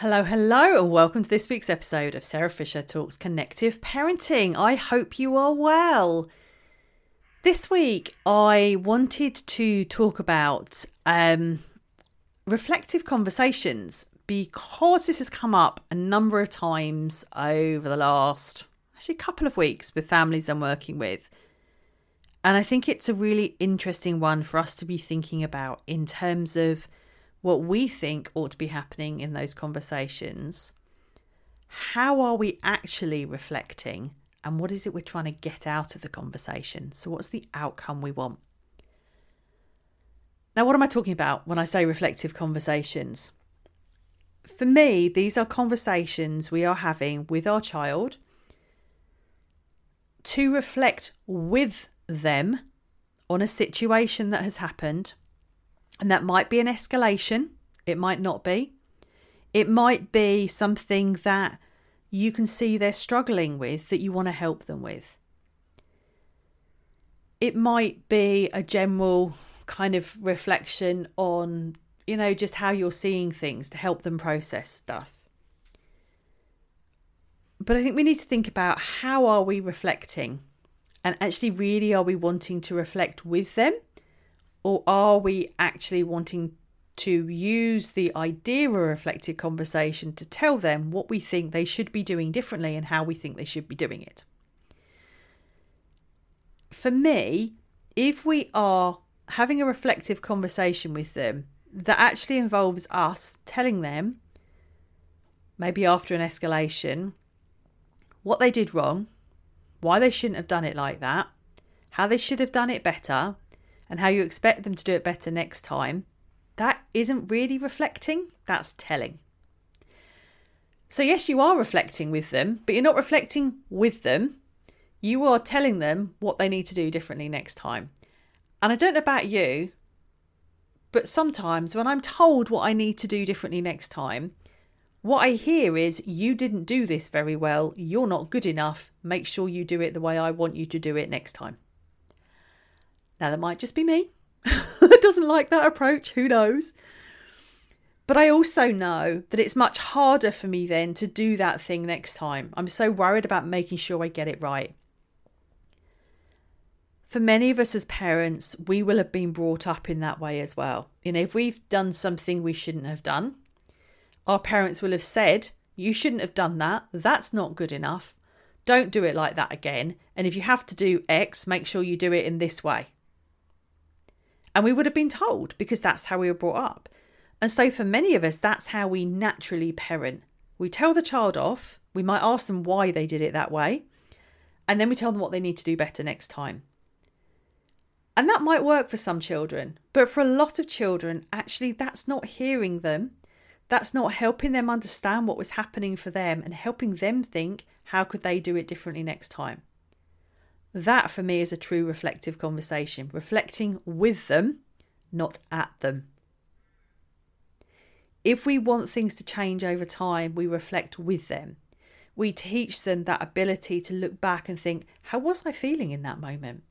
Hello, hello, and welcome to this week's episode of Sarah Fisher Talks Connective Parenting. I hope you are well. This week, I wanted to talk about um, reflective conversations because this has come up a number of times over the last actually a couple of weeks with families I'm working with. And I think it's a really interesting one for us to be thinking about in terms of what we think ought to be happening in those conversations. How are we actually reflecting? And what is it we're trying to get out of the conversation? So, what's the outcome we want? Now, what am I talking about when I say reflective conversations? For me, these are conversations we are having with our child to reflect with them on a situation that has happened and that might be an escalation, it might not be. It might be something that you can see they're struggling with that you want to help them with. It might be a general kind of reflection on, you know, just how you're seeing things to help them process stuff. But I think we need to think about how are we reflecting? And actually, really, are we wanting to reflect with them or are we actually wanting to use the idea of a reflective conversation to tell them what we think they should be doing differently and how we think they should be doing it? For me, if we are having a reflective conversation with them that actually involves us telling them, maybe after an escalation, what they did wrong, why they shouldn't have done it like that, how they should have done it better, and how you expect them to do it better next time, that isn't really reflecting, that's telling. So, yes, you are reflecting with them, but you're not reflecting with them. You are telling them what they need to do differently next time. And I don't know about you, but sometimes when I'm told what I need to do differently next time, what I hear is, you didn't do this very well, you're not good enough, make sure you do it the way I want you to do it next time. Now, that might just be me. Doesn't like that approach, who knows? But I also know that it's much harder for me then to do that thing next time. I'm so worried about making sure I get it right. For many of us as parents, we will have been brought up in that way as well. You know, if we've done something we shouldn't have done, our parents will have said, You shouldn't have done that. That's not good enough. Don't do it like that again. And if you have to do X, make sure you do it in this way. And we would have been told because that's how we were brought up. And so for many of us, that's how we naturally parent. We tell the child off, we might ask them why they did it that way, and then we tell them what they need to do better next time. And that might work for some children, but for a lot of children, actually, that's not hearing them. That's not helping them understand what was happening for them and helping them think, how could they do it differently next time? That for me is a true reflective conversation, reflecting with them, not at them. If we want things to change over time, we reflect with them. We teach them that ability to look back and think, how was I feeling in that moment?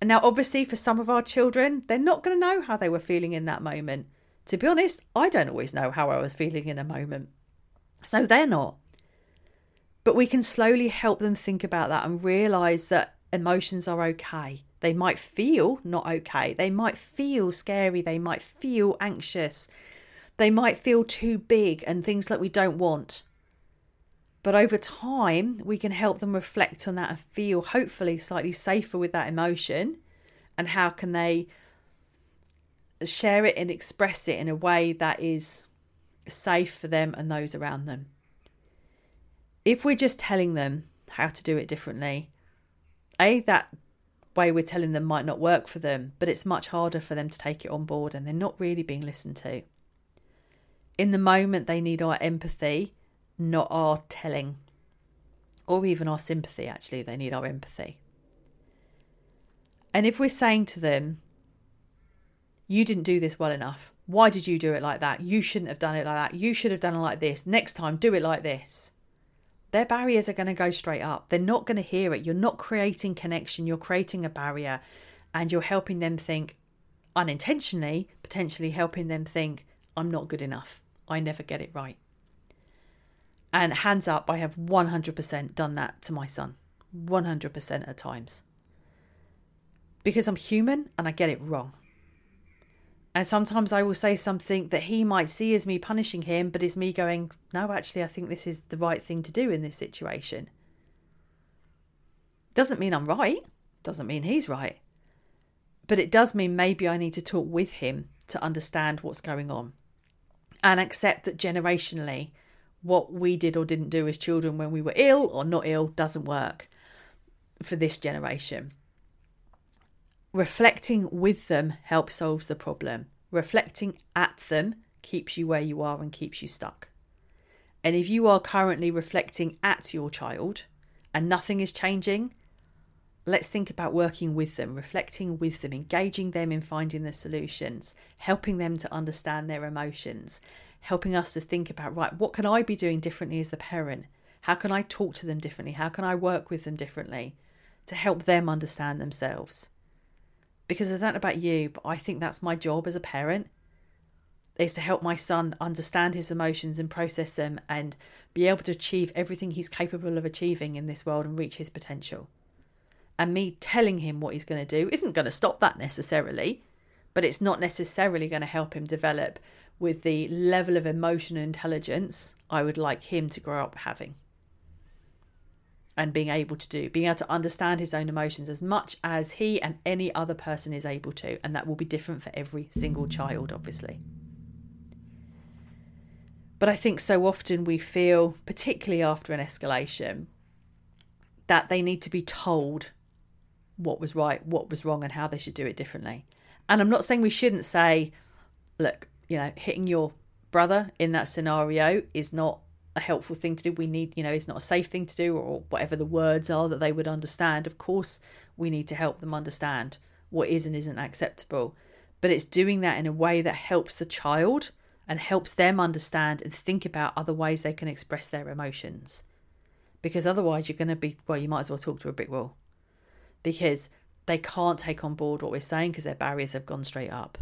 And now, obviously, for some of our children, they're not going to know how they were feeling in that moment. To be honest, I don't always know how I was feeling in a moment. So they're not. But we can slowly help them think about that and realize that emotions are okay. They might feel not okay. They might feel scary. They might feel anxious. They might feel too big and things that we don't want. But over time, we can help them reflect on that and feel hopefully slightly safer with that emotion. And how can they share it and express it in a way that is safe for them and those around them? If we're just telling them how to do it differently, A, that way we're telling them might not work for them, but it's much harder for them to take it on board and they're not really being listened to. In the moment, they need our empathy, not our telling, or even our sympathy, actually, they need our empathy. And if we're saying to them, you didn't do this well enough, why did you do it like that? You shouldn't have done it like that. You should have done it like this. Next time, do it like this their barriers are going to go straight up. They're not going to hear it. You're not creating connection, you're creating a barrier and you're helping them think unintentionally, potentially helping them think, I'm not good enough. I never get it right. And hands up, I have 100% done that to my son. 100% at times. Because I'm human and I get it wrong. And sometimes I will say something that he might see as me punishing him, but is me going, no, actually, I think this is the right thing to do in this situation. Doesn't mean I'm right, doesn't mean he's right. But it does mean maybe I need to talk with him to understand what's going on and accept that generationally, what we did or didn't do as children when we were ill or not ill doesn't work for this generation. Reflecting with them helps solve the problem. Reflecting at them keeps you where you are and keeps you stuck. And if you are currently reflecting at your child and nothing is changing, let's think about working with them, reflecting with them, engaging them in finding the solutions, helping them to understand their emotions, helping us to think about, right, what can I be doing differently as the parent? How can I talk to them differently? How can I work with them differently to help them understand themselves? Because I don't know about you, but I think that's my job as a parent is to help my son understand his emotions and process them and be able to achieve everything he's capable of achieving in this world and reach his potential and me telling him what he's going to do isn't going to stop that necessarily, but it's not necessarily going to help him develop with the level of emotional intelligence I would like him to grow up having. And being able to do, being able to understand his own emotions as much as he and any other person is able to. And that will be different for every single child, obviously. But I think so often we feel, particularly after an escalation, that they need to be told what was right, what was wrong, and how they should do it differently. And I'm not saying we shouldn't say, look, you know, hitting your brother in that scenario is not a helpful thing to do. We need, you know, it's not a safe thing to do, or whatever the words are that they would understand. Of course, we need to help them understand what is and isn't acceptable. But it's doing that in a way that helps the child and helps them understand and think about other ways they can express their emotions. Because otherwise, you're going to be, well, you might as well talk to a brick wall because they can't take on board what we're saying because their barriers have gone straight up.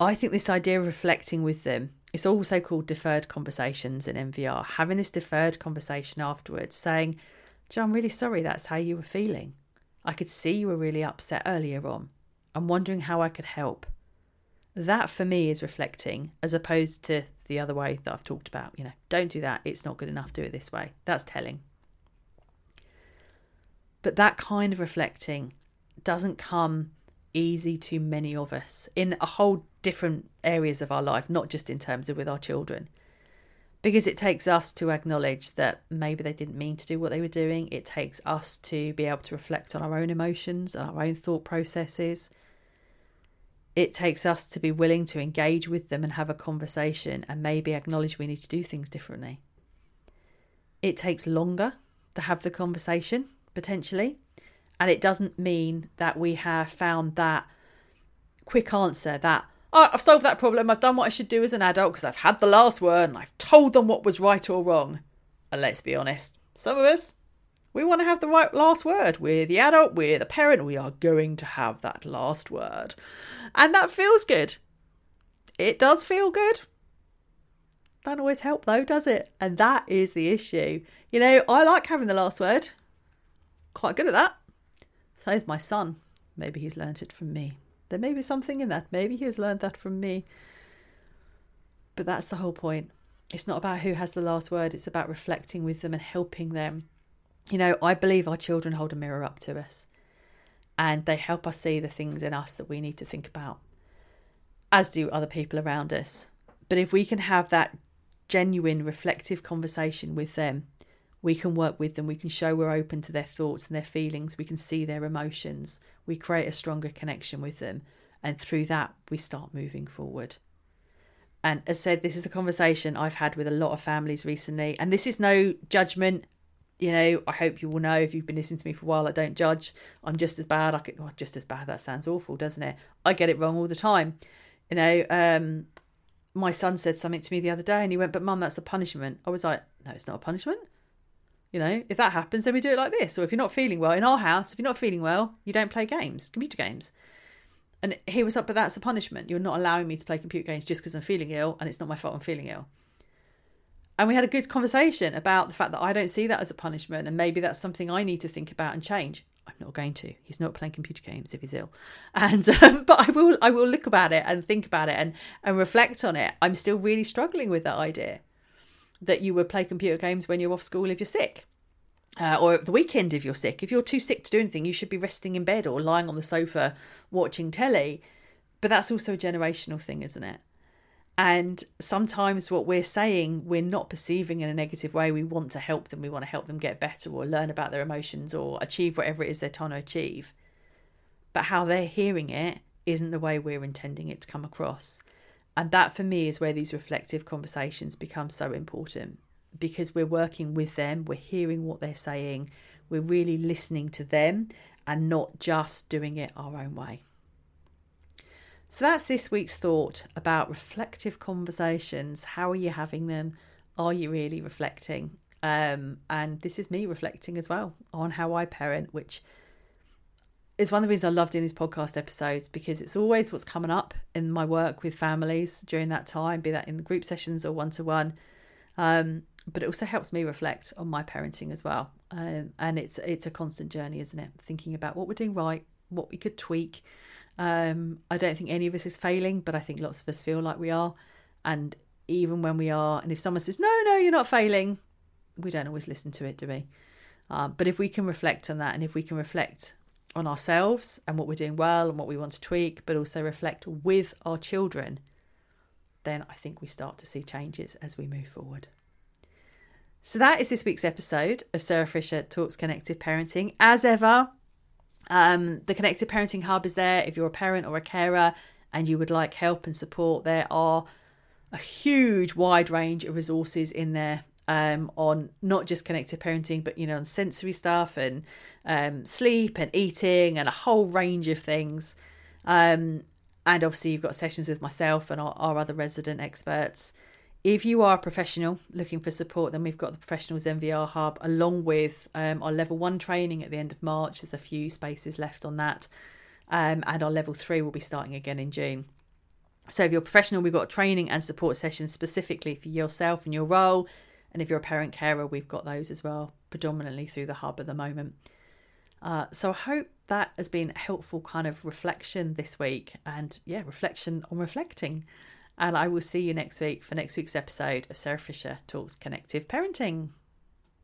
I think this idea of reflecting with them, it's also called deferred conversations in NVR. Having this deferred conversation afterwards, saying, Joe, I'm really sorry that's how you were feeling. I could see you were really upset earlier on. I'm wondering how I could help. That for me is reflecting as opposed to the other way that I've talked about. You know, don't do that. It's not good enough. Do it this way. That's telling. But that kind of reflecting doesn't come easy to many of us in a whole different areas of our life, not just in terms of with our children. Because it takes us to acknowledge that maybe they didn't mean to do what they were doing. It takes us to be able to reflect on our own emotions and our own thought processes. It takes us to be willing to engage with them and have a conversation and maybe acknowledge we need to do things differently. It takes longer to have the conversation potentially. And it doesn't mean that we have found that quick answer that, I've solved that problem. I've done what I should do as an adult because I've had the last word and I've told them what was right or wrong. And let's be honest, some of us, we want to have the right last word. We're the adult, we're the parent, we are going to have that last word. And that feels good. It does feel good. Don't always help though, does it? And that is the issue. You know, I like having the last word quite good at that. So is my son. Maybe he's learnt it from me. There may be something in that. Maybe he has learned that from me. But that's the whole point. It's not about who has the last word, it's about reflecting with them and helping them. You know, I believe our children hold a mirror up to us and they help us see the things in us that we need to think about, as do other people around us. But if we can have that genuine, reflective conversation with them, we can work with them, we can show we're open to their thoughts and their feelings, we can see their emotions, we create a stronger connection with them, and through that, we start moving forward. And as said, this is a conversation I've had with a lot of families recently, and this is no judgment. You know, I hope you will know if you've been listening to me for a while, I don't judge. I'm just as bad. I could, oh, just as bad. That sounds awful, doesn't it? I get it wrong all the time. You know, um, my son said something to me the other day and he went, But mum, that's a punishment. I was like, No, it's not a punishment. You know, if that happens, then we do it like this. Or if you're not feeling well, in our house, if you're not feeling well, you don't play games, computer games. And he was up, but that's a punishment. You're not allowing me to play computer games just because I'm feeling ill, and it's not my fault I'm feeling ill. and we had a good conversation about the fact that I don't see that as a punishment, and maybe that's something I need to think about and change. I'm not going to. He's not playing computer games if he's ill, and um, but I will. I will look about it and think about it and and reflect on it. I'm still really struggling with that idea that you would play computer games when you're off school if you're sick. Uh, or at the weekend if you're sick. If you're too sick to do anything, you should be resting in bed or lying on the sofa watching telly. But that's also a generational thing, isn't it? And sometimes what we're saying, we're not perceiving in a negative way. We want to help them. We want to help them get better or learn about their emotions or achieve whatever it is they're trying to achieve. But how they're hearing it isn't the way we're intending it to come across. And that for me is where these reflective conversations become so important because we're working with them, we're hearing what they're saying, we're really listening to them and not just doing it our own way. So that's this week's thought about reflective conversations. How are you having them? Are you really reflecting? Um, and this is me reflecting as well on how I parent, which is one of the reasons I love doing these podcast episodes because it's always what's coming up in my work with families during that time, be that in the group sessions or one to one. But it also helps me reflect on my parenting as well. Um, and it's it's a constant journey, isn't it? Thinking about what we're doing right, what we could tweak, um, I don't think any of us is failing, but I think lots of us feel like we are. And even when we are, and if someone says, no, no, you're not failing, we don't always listen to it, do we? Um, but if we can reflect on that and if we can reflect on ourselves and what we're doing well and what we want to tweak, but also reflect with our children, then I think we start to see changes as we move forward. So that is this week's episode of Sarah Fisher Talks Connected Parenting. As ever, um, the Connected Parenting Hub is there if you're a parent or a carer and you would like help and support. There are a huge wide range of resources in there um, on not just connected parenting, but you know, on sensory stuff and um, sleep and eating and a whole range of things. Um, and obviously, you've got sessions with myself and our, our other resident experts. If you are a professional looking for support, then we've got the Professionals NVR Hub along with um, our level one training at the end of March. There's a few spaces left on that. Um, and our level three will be starting again in June. So if you're a professional, we've got training and support sessions specifically for yourself and your role. And if you're a parent carer, we've got those as well, predominantly through the hub at the moment. Uh, so I hope that has been a helpful kind of reflection this week and yeah, reflection on reflecting. And I will see you next week for next week's episode of Sarah Fisher Talks Connective Parenting.